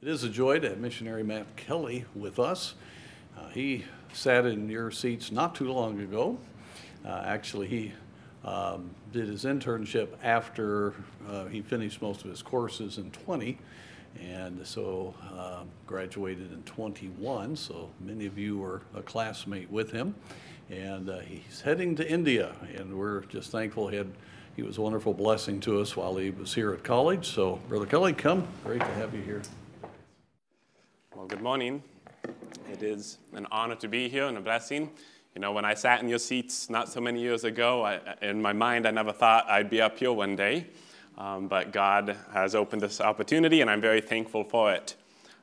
It is a joy to have missionary Matt Kelly with us. Uh, he sat in your seats not too long ago. Uh, actually, he um, did his internship after uh, he finished most of his courses in 20, and so uh, graduated in 21. So many of you were a classmate with him, and uh, he's heading to India, and we're just thankful he had. He was a wonderful blessing to us while he was here at college. So, Brother Kelly, come. Great to have you here. Well, good morning. It is an honor to be here and a blessing. You know, when I sat in your seats not so many years ago, I, in my mind, I never thought I'd be up here one day. Um, but God has opened this opportunity, and I'm very thankful for it.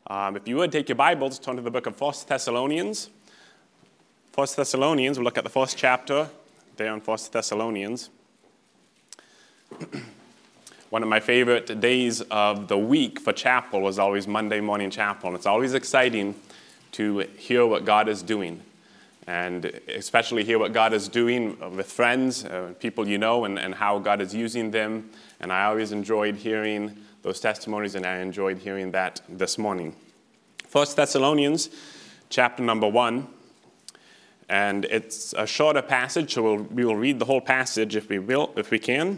Um, if you would take your Bibles, turn to the book of 1 Thessalonians. 1 Thessalonians, we'll look at the first chapter there in 1 Thessalonians. one of my favorite days of the week for chapel was always Monday morning chapel. And it's always exciting to hear what God is doing. And especially hear what God is doing with friends, uh, people you know, and, and how God is using them. And I always enjoyed hearing those testimonies, and I enjoyed hearing that this morning. First Thessalonians, chapter number one. And it's a shorter passage, so we'll, we will read the whole passage if we will, if we can.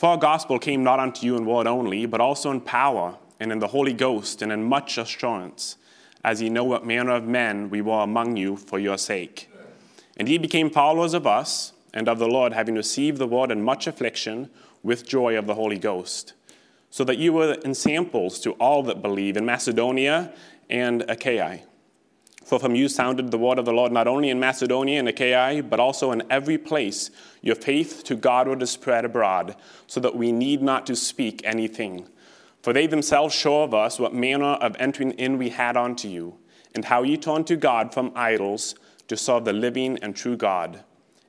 for our gospel came not unto you in word only, but also in power, and in the Holy Ghost, and in much assurance, as ye know what manner of men we were among you for your sake. And ye became followers of us, and of the Lord, having received the word in much affliction, with joy of the Holy Ghost, so that you were ensamples to all that believe in Macedonia and Achaia. For from you sounded the word of the Lord not only in Macedonia and Achaia, but also in every place. Your faith to Godward is spread abroad, so that we need not to speak anything. For they themselves show of us what manner of entering in we had unto you, and how ye turned to God from idols to serve the living and true God,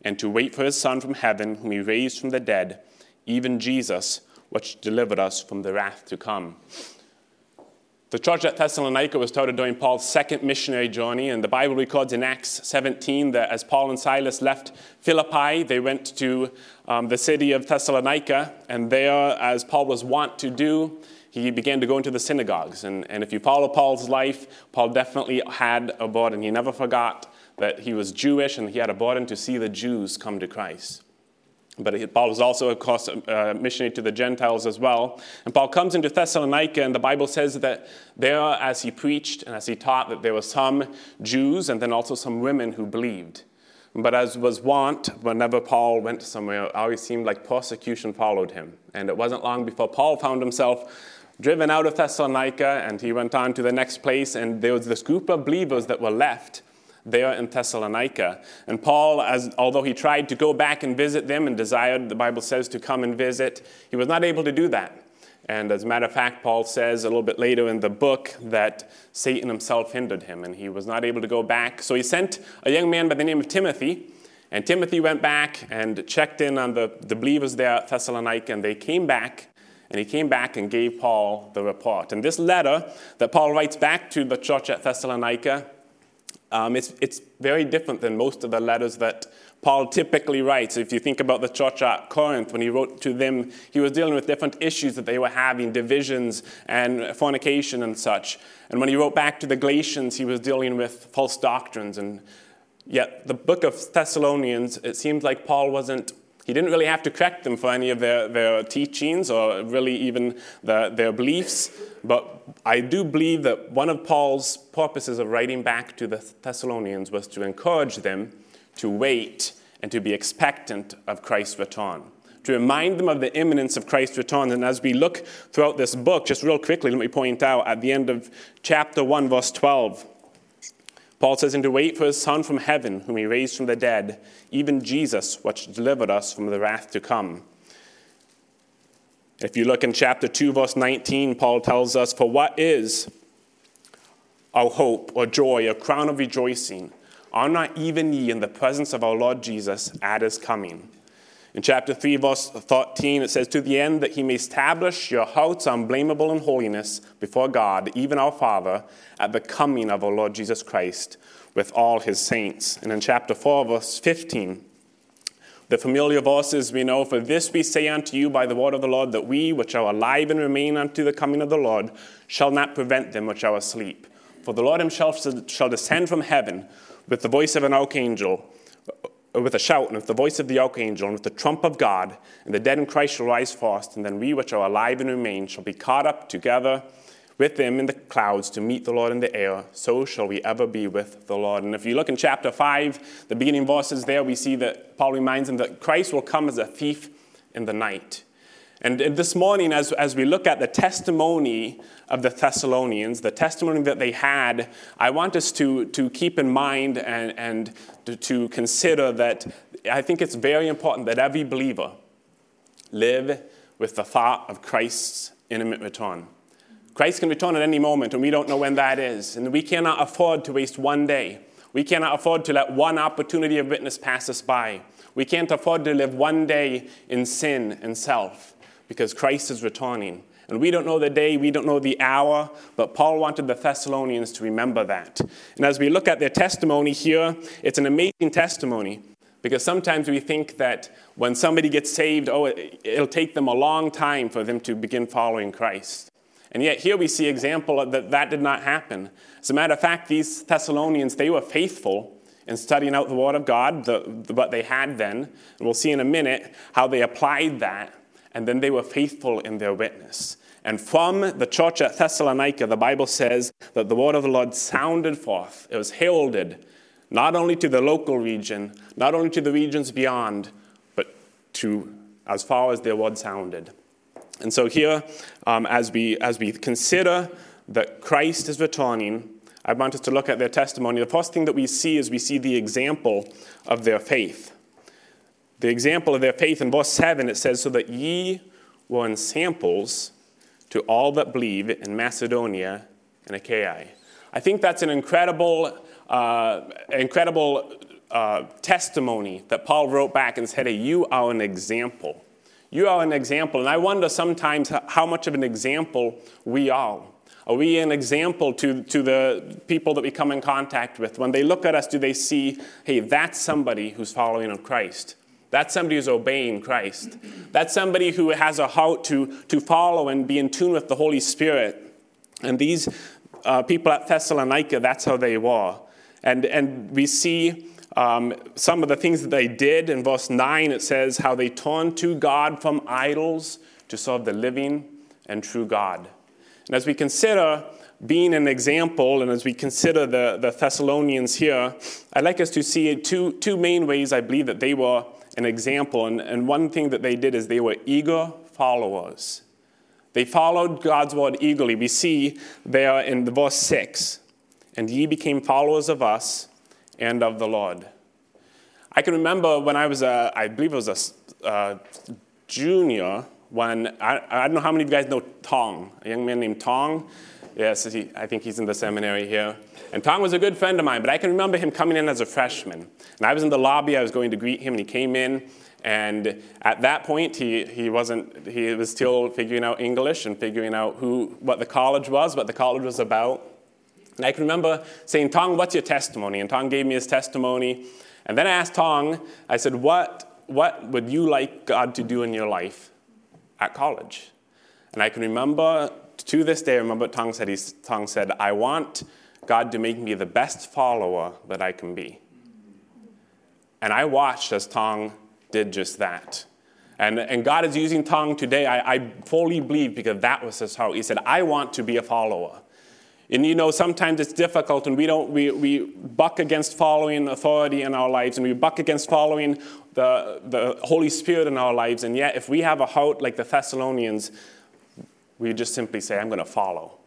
and to wait for his Son from heaven, whom he raised from the dead, even Jesus, which delivered us from the wrath to come. The church at Thessalonica was started during Paul's second missionary journey, and the Bible records in Acts 17 that as Paul and Silas left Philippi, they went to um, the city of Thessalonica, and there, as Paul was wont to do, he began to go into the synagogues. And, and if you follow Paul's life, Paul definitely had a burden. He never forgot that he was Jewish and he had a burden to see the Jews come to Christ. But Paul was also, of course, a missionary to the Gentiles as well. And Paul comes into Thessalonica, and the Bible says that there, as he preached and as he taught, that there were some Jews and then also some women who believed. But as was wont, whenever Paul went somewhere, it always seemed like persecution followed him. And it wasn't long before Paul found himself driven out of Thessalonica, and he went on to the next place, and there was this group of believers that were left there in Thessalonica. And Paul, as, although he tried to go back and visit them and desired, the Bible says, to come and visit, he was not able to do that. And as a matter of fact, Paul says a little bit later in the book that Satan himself hindered him and he was not able to go back. So he sent a young man by the name of Timothy. And Timothy went back and checked in on the, the believers there at Thessalonica, and they came back and he came back and gave Paul the report. And this letter that Paul writes back to the church at Thessalonica um, it's, it's very different than most of the letters that Paul typically writes. If you think about the church at Corinth, when he wrote to them, he was dealing with different issues that they were having, divisions and fornication and such. And when he wrote back to the Galatians, he was dealing with false doctrines. And yet, the book of Thessalonians, it seems like Paul wasn't he didn't really have to correct them for any of their, their teachings or really even the, their beliefs. But I do believe that one of Paul's purposes of writing back to the Thessalonians was to encourage them to wait and to be expectant of Christ's return. To remind them of the imminence of Christ's return. And as we look throughout this book, just real quickly, let me point out at the end of chapter 1, verse 12, Paul says, And to wait for his Son from heaven, whom he raised from the dead, even Jesus, which delivered us from the wrath to come. If you look in chapter 2, verse 19, Paul tells us, For what is our hope, or joy, or crown of rejoicing? Are not even ye in the presence of our Lord Jesus at his coming? In chapter 3, verse 13, it says, To the end that he may establish your hearts unblameable in holiness before God, even our Father, at the coming of our Lord Jesus Christ with all his saints. And in chapter 4, verse 15, the familiar verses we know, For this we say unto you by the word of the Lord, that we which are alive and remain unto the coming of the Lord shall not prevent them which are asleep. For the Lord himself shall descend from heaven with the voice of an archangel with a shout, and with the voice of the archangel, and with the trump of God, and the dead in Christ shall rise first, and then we which are alive and remain shall be caught up together with them in the clouds to meet the Lord in the air. So shall we ever be with the Lord. And if you look in chapter 5, the beginning verses there, we see that Paul reminds them that Christ will come as a thief in the night. And this morning, as, as we look at the testimony of the Thessalonians, the testimony that they had, I want us to, to keep in mind and, and to, to consider that I think it's very important that every believer live with the thought of Christ's imminent return. Christ can return at any moment, and we don't know when that is. And we cannot afford to waste one day. We cannot afford to let one opportunity of witness pass us by. We can't afford to live one day in sin and self because Christ is returning. And we don't know the day, we don't know the hour, but Paul wanted the Thessalonians to remember that. And as we look at their testimony here, it's an amazing testimony because sometimes we think that when somebody gets saved, oh, it'll take them a long time for them to begin following Christ. And yet here we see example that that did not happen. As a matter of fact, these Thessalonians, they were faithful in studying out the Word of God, the, the, what they had then. And we'll see in a minute how they applied that and then they were faithful in their witness. And from the church at Thessalonica, the Bible says that the word of the Lord sounded forth. It was heralded not only to the local region, not only to the regions beyond, but to as far as their word sounded. And so here, um, as, we, as we consider that Christ is returning, I want us to look at their testimony. The first thing that we see is we see the example of their faith the example of their faith in verse 7, it says, So that ye were ensamples to all that believe in Macedonia and Achaia. I think that's an incredible, uh, incredible uh, testimony that Paul wrote back and said, hey, You are an example. You are an example. And I wonder sometimes how much of an example we are. Are we an example to, to the people that we come in contact with? When they look at us, do they see, hey, that's somebody who's following on Christ? That's somebody who's obeying Christ. That's somebody who has a heart to, to follow and be in tune with the Holy Spirit. And these uh, people at Thessalonica, that's how they were. And, and we see um, some of the things that they did. In verse 9, it says how they turned to God from idols to serve the living and true God. And as we consider being an example, and as we consider the, the Thessalonians here, I'd like us to see two, two main ways I believe that they were an example. And, and one thing that they did is they were eager followers. They followed God's word eagerly. We see there in the verse 6 and ye became followers of us and of the Lord. I can remember when I was a, I believe it was a uh, junior, when, I, I don't know how many of you guys know Tong, a young man named Tong. Yes, he, I think he's in the seminary here. And Tong was a good friend of mine, but I can remember him coming in as a freshman. And I was in the lobby, I was going to greet him, and he came in. And at that point, he, he wasn't, he was still figuring out English and figuring out who, what the college was, what the college was about. And I can remember saying, Tong, what's your testimony? And Tong gave me his testimony. And then I asked Tong, I said, what, what would you like God to do in your life at college? And I can remember, to this day, remember Tong said, he, Tong said, I want God to make me the best follower that I can be. And I watched as Tong did just that. And, and God is using Tong today, I, I fully believe, because that was his heart. He said, I want to be a follower. And you know, sometimes it's difficult and we don't we, we buck against following authority in our lives and we buck against following the, the Holy Spirit in our lives. And yet if we have a heart like the Thessalonians, we just simply say, I'm going to follow.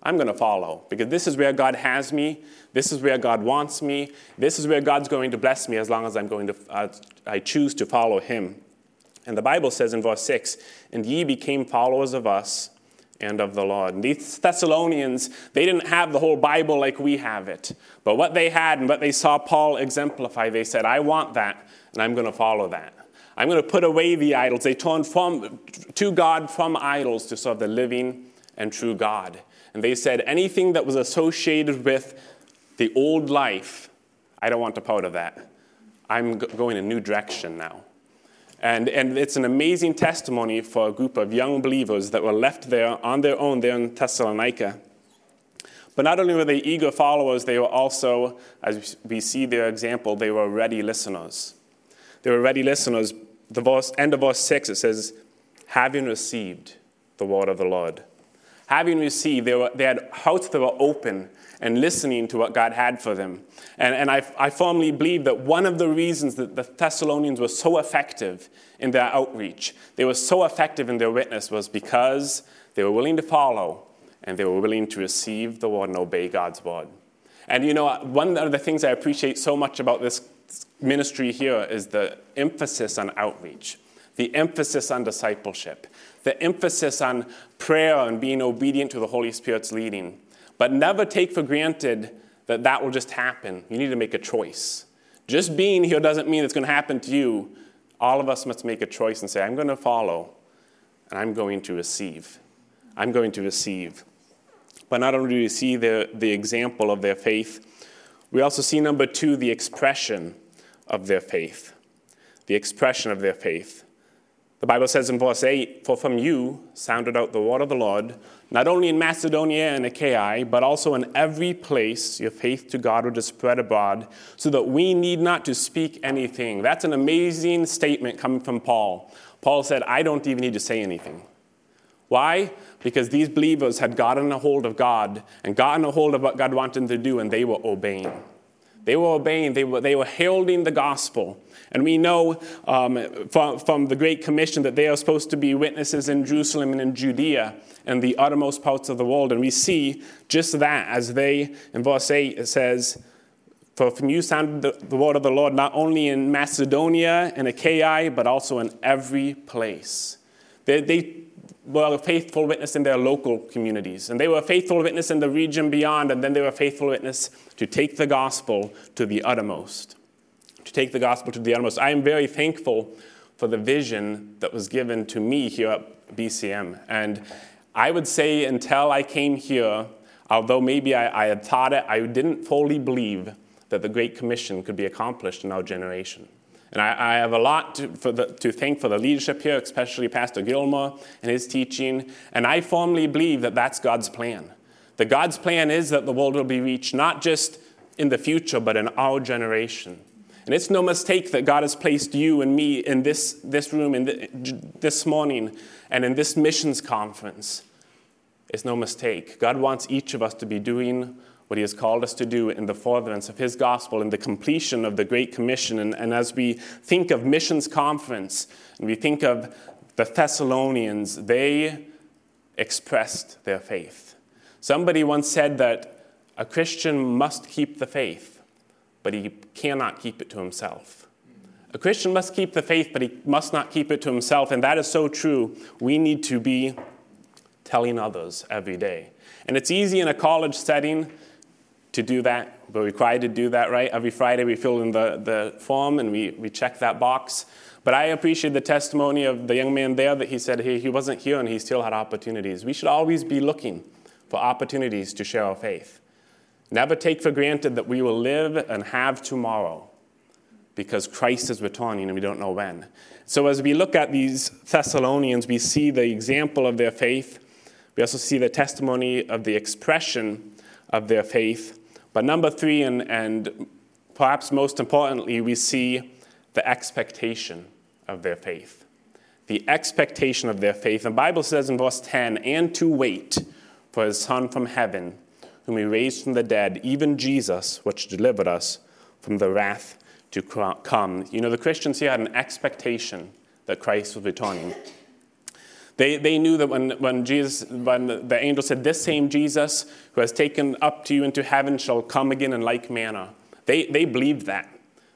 I'm going to follow because this is where God has me. This is where God wants me. This is where God's going to bless me as long as I'm going to, uh, I choose to follow Him. And the Bible says in verse 6 And ye became followers of us and of the Lord. And these Thessalonians, they didn't have the whole Bible like we have it. But what they had and what they saw Paul exemplify, they said, I want that, and I'm going to follow that. I'm going to put away the idols. They turned from, to God from idols to serve the living and true God. And they said, anything that was associated with the old life, I don't want a part of that. I'm going a new direction now. And, and it's an amazing testimony for a group of young believers that were left there on their own there in Thessalonica. But not only were they eager followers, they were also, as we see their example, they were ready listeners. They were ready listeners. The verse, end of verse 6, it says, having received the word of the Lord. Having received, they, were, they had hearts that were open and listening to what God had for them. And, and I, I firmly believe that one of the reasons that the Thessalonians were so effective in their outreach, they were so effective in their witness, was because they were willing to follow and they were willing to receive the word and obey God's word. And you know, one of the things I appreciate so much about this ministry here is the emphasis on outreach, the emphasis on discipleship, the emphasis on prayer and being obedient to the Holy Spirit's leading. But never take for granted that that will just happen. You need to make a choice. Just being here doesn't mean it's going to happen to you. All of us must make a choice and say, I'm going to follow and I'm going to receive. I'm going to receive. But not only do we see the, the example of their faith, we also see, number two, the expression of their faith. The expression of their faith. The Bible says in verse 8, For from you sounded out the word of the Lord, not only in Macedonia and Achaia, but also in every place your faith to God would spread abroad, so that we need not to speak anything. That's an amazing statement coming from Paul. Paul said, I don't even need to say anything. Why? Because these believers had gotten a hold of God and gotten a hold of what God wanted them to do, and they were obeying. They were obeying, they were, they were heralding the gospel. And we know um, from, from the Great Commission that they are supposed to be witnesses in Jerusalem and in Judea and the uttermost parts of the world. And we see just that as they, in verse 8, it says, For from you sounded the, the word of the Lord not only in Macedonia and Achaia, but also in every place. They, they were a faithful witness in their local communities. And they were a faithful witness in the region beyond, and then they were a faithful witness to take the gospel to the uttermost. To take the gospel to the uttermost. I am very thankful for the vision that was given to me here at BCM. And I would say until I came here, although maybe I, I had thought it, I didn't fully believe that the Great Commission could be accomplished in our generation. And I, I have a lot to, the, to, thank for the leadership here, especially Pastor Gilmore and his teaching. And I firmly believe that that's God's plan. That God's plan is that the world will be reached not just in the future, but in our generation. And it's no mistake that God has placed you and me in this, this room in the, this morning and in this missions conference. It's no mistake. God wants each of us to be doing what he has called us to do in the furtherance of his gospel, in the completion of the Great Commission. And, and as we think of missions conference and we think of the Thessalonians, they expressed their faith. Somebody once said that a Christian must keep the faith, but he cannot keep it to himself. A Christian must keep the faith, but he must not keep it to himself. And that is so true. We need to be telling others every day. And it's easy in a college setting to do that. We're required to do that, right? Every Friday we fill in the, the form and we, we check that box. But I appreciate the testimony of the young man there that he said hey, he wasn't here and he still had opportunities. We should always be looking for opportunities to share our faith. Never take for granted that we will live and have tomorrow because Christ is returning and we don't know when. So, as we look at these Thessalonians, we see the example of their faith. We also see the testimony of the expression of their faith. But number three, and, and perhaps most importantly, we see the expectation of their faith. The expectation of their faith. The Bible says in verse 10 and to wait for his Son from heaven, whom he raised from the dead, even Jesus, which delivered us from the wrath to come. You know, the Christians here had an expectation that Christ was returning. They, they knew that when, when, Jesus, when the, angel said, This same Jesus who has taken up to you into heaven shall come again in like manner, they, they believed that.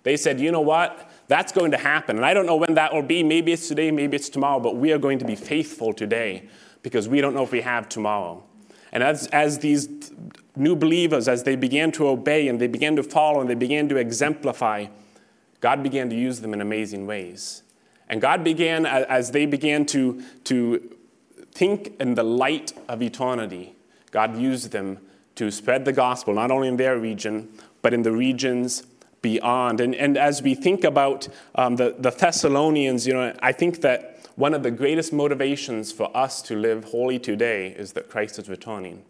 They said, You know what? That's going to happen. And I don't know when that will be. Maybe it's today, maybe it's tomorrow, but we are going to be faithful today because we don't know if we have tomorrow. And as, as these new believers, as they began to obey and they began to follow and they began to exemplify, God began to use them in amazing ways. And God began, as they began to, to think in the light of eternity, God used them to spread the gospel, not only in their region, but in the regions beyond. And, and as we think about um, the, the Thessalonians, you know, I think that one of the greatest motivations for us to live holy today is that Christ is returning.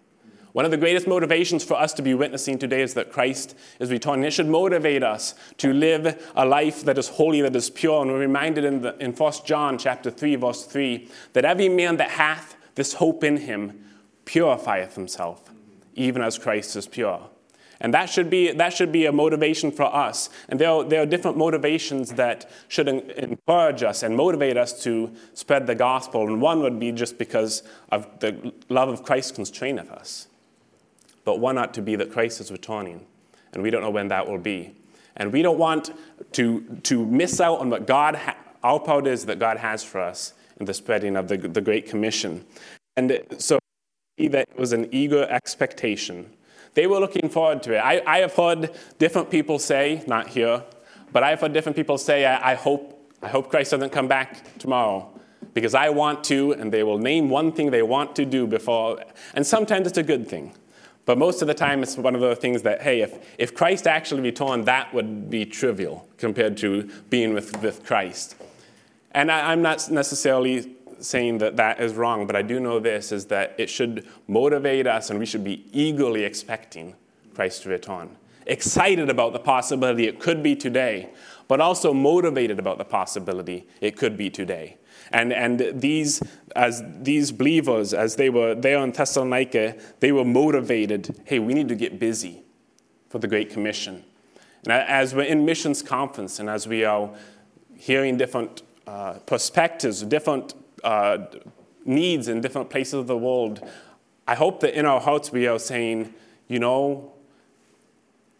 One of the greatest motivations for us to be witnessing today is that Christ is returning. It should motivate us to live a life that is holy, that is pure. And we're reminded in, the, in 1 John chapter 3, verse 3, that every man that hath this hope in him purifieth himself, even as Christ is pure. And that should be, that should be a motivation for us. And there are, there are different motivations that should encourage us and motivate us to spread the gospel. And one would be just because of the love of Christ constraineth us. But one ought to be that Christ is returning. And we don't know when that will be. And we don't want to, to miss out on what God, ha- our part is that God has for us in the spreading of the, the Great Commission. And so that was an eager expectation they were looking forward to it. I, I have heard different people say, not here, but I've heard different people say, I, I, hope, I hope Christ doesn't come back tomorrow because I want to, and they will name one thing they want to do before. And sometimes it's a good thing. But most of the time, it's one of the things that, hey, if, if Christ actually returned, that would be trivial compared to being with, with Christ. And I, I'm not necessarily saying that that is wrong, but I do know this is that it should motivate us and we should be eagerly expecting Christ to return. Excited about the possibility it could be today, but also motivated about the possibility it could be today. And, and these, as these believers, as they were there in Thessalonica, they were motivated hey, we need to get busy for the Great Commission. And as we're in missions conference and as we are hearing different uh, perspectives, different uh, needs in different places of the world, I hope that in our hearts we are saying, you know,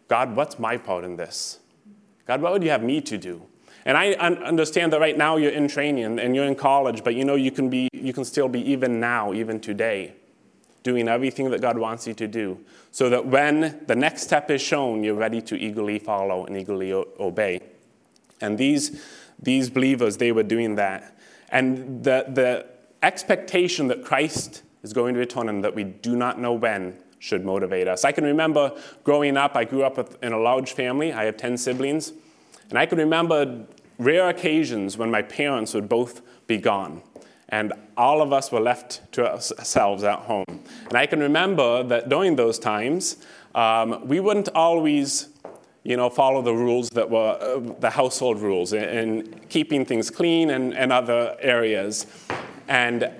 God, what's my part in this? God, what would you have me to do? And I understand that right now you're in training and you're in college, but you know you can, be, you can still be even now, even today, doing everything that God wants you to do, so that when the next step is shown, you're ready to eagerly follow and eagerly obey. And these, these believers, they were doing that. And the, the expectation that Christ is going to return and that we do not know when should motivate us. I can remember growing up, I grew up in a large family. I have 10 siblings. And I can remember rare occasions when my parents would both be gone. And all of us were left to ourselves at home. And I can remember that during those times, um, we wouldn't always you know, follow the rules that were uh, the household rules in, keeping things clean and, and other areas. And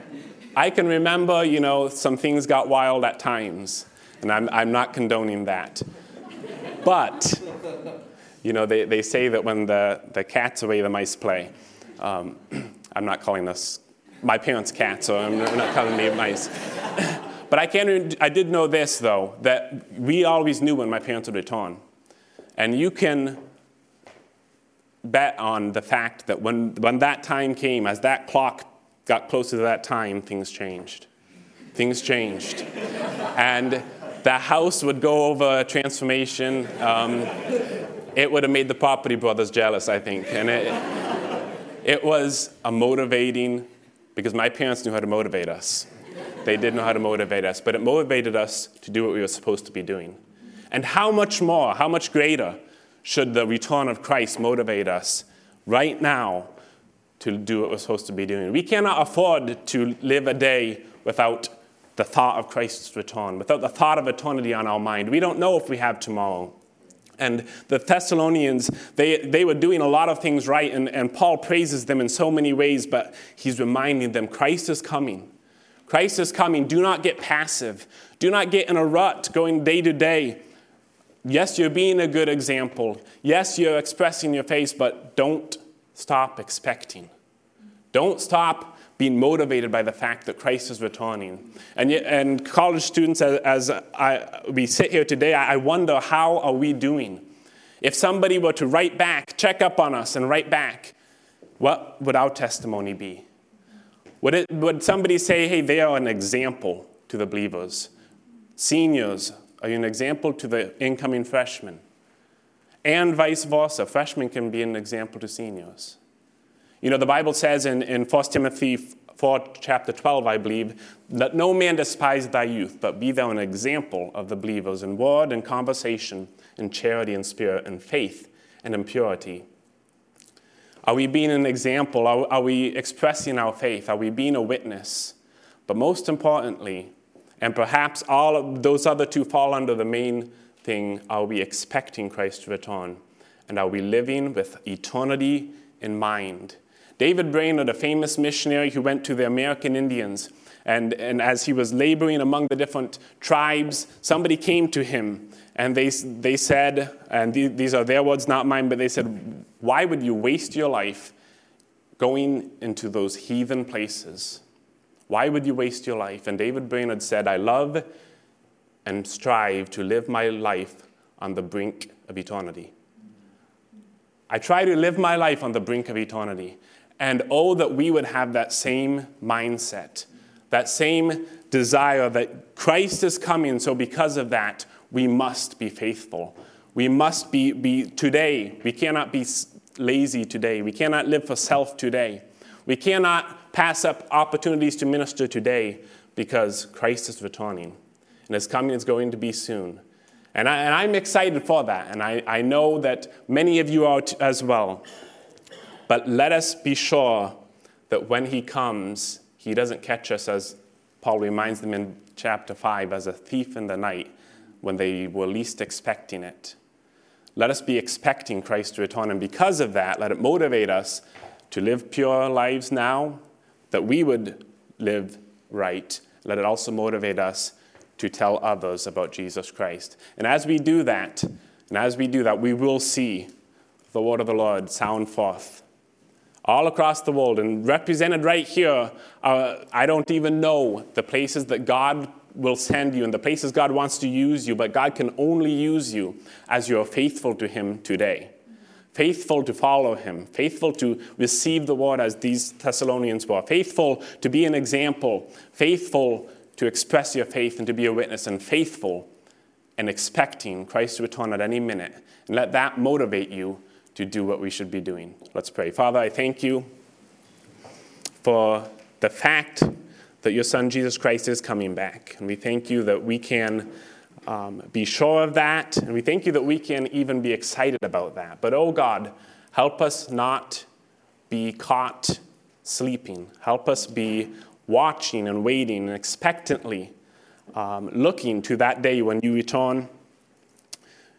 I can remember, you know, some things got wild at times, and I'm, I'm not condoning that. But, you know, they, they say that when the, the cat's away, the mice play. Um, I'm not calling this my parents' cat, so I'm not calling me mice. but I, can, I did know this, though, that we always knew when my parents would return. And you can bet on the fact that when, when that time came, as that clock got closer to that time, things changed. Things changed. and the house would go over a transformation. Um, it would have made the property brothers jealous, I think. And it, it was a motivating, because my parents knew how to motivate us. They did know how to motivate us, but it motivated us to do what we were supposed to be doing. And how much more, how much greater should the return of Christ motivate us right now to do what we're supposed to be doing? We cannot afford to live a day without the thought of Christ's return, without the thought of eternity on our mind. We don't know if we have tomorrow. And the Thessalonians, they, they were doing a lot of things right, and, and Paul praises them in so many ways, but he's reminding them Christ is coming. Christ is coming. Do not get passive. Do not get in a rut going day to day Yes, you're being a good example. Yes, you're expressing your faith, but don't stop expecting. Don't stop being motivated by the fact that Christ is returning. And, yet, and college students, as, as I, we sit here today, I wonder how are we doing? If somebody were to write back, check up on us and write back, what would our testimony be? Would, it, would somebody say, hey, they are an example to the believers? Seniors, are an example to the incoming freshmen? And vice versa. Freshmen can be an example to seniors. You know, the Bible says in, in 1 Timothy 4, chapter 12, I believe, that no man despise thy youth, but be thou an example of the believers in word and conversation, in charity and spirit, in faith and in purity. Are we being an example? Are, are we expressing our faith? Are we being a witness? But most importantly, and perhaps all of those other two fall under the main thing are we expecting Christ to return? And are we living with eternity in mind? David Brainerd, a famous missionary who went to the American Indians, and, and as he was laboring among the different tribes, somebody came to him and they, they said, and these are their words, not mine, but they said, Why would you waste your life going into those heathen places? Why would you waste your life? And David Brainerd said, I love and strive to live my life on the brink of eternity. I try to live my life on the brink of eternity. And oh, that we would have that same mindset, that same desire that Christ is coming. So, because of that, we must be faithful. We must be, be today. We cannot be lazy today. We cannot live for self today. We cannot pass up opportunities to minister today because Christ is returning and his coming is going to be soon. And, I, am excited for that, and I, I know that many of you are t- as well. But let us be sure that when he comes, he doesn't catch us, as Paul reminds them in chapter 5, as a thief in the night when they were least expecting it. Let us be expecting Christ to return, and because of that, let it motivate us to live pure lives now, that we would live right. Let it also motivate us to tell others about Jesus Christ. And as we do that, and as we do that, we will see the word of the Lord sound forth all across the world and represented right here. Uh, I don't even know the places that God will send you and the places God wants to use you, but God can only use you as you are faithful to Him today. Faithful to follow Him, faithful to receive the word as these Thessalonians were, faithful to be an example, faithful to express your faith and to be a witness, and faithful and expecting Christ to return at any minute. And let that motivate you to do what we should be doing. Let's pray. Father, I thank you for the fact that your Son Jesus Christ is coming back. And we thank you that we can um, be sure of that. And we thank you that we can even be excited about that. But oh God, help us not be caught sleeping. Help us be watching and waiting and expectantly um, looking to that day when you return.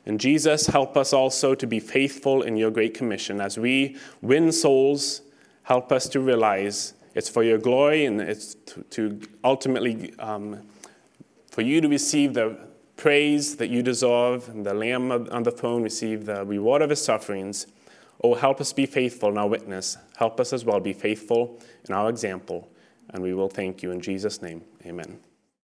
And Jesus, help us also to be faithful in your great commission. As we win souls, help us to realize it's for your glory and it's to, to ultimately um, for you to receive the praise that you deserve and the Lamb on the throne receive the reward of his sufferings. Oh, help us be faithful in our witness. Help us as well be faithful in our example. And we will thank you in Jesus' name. Amen.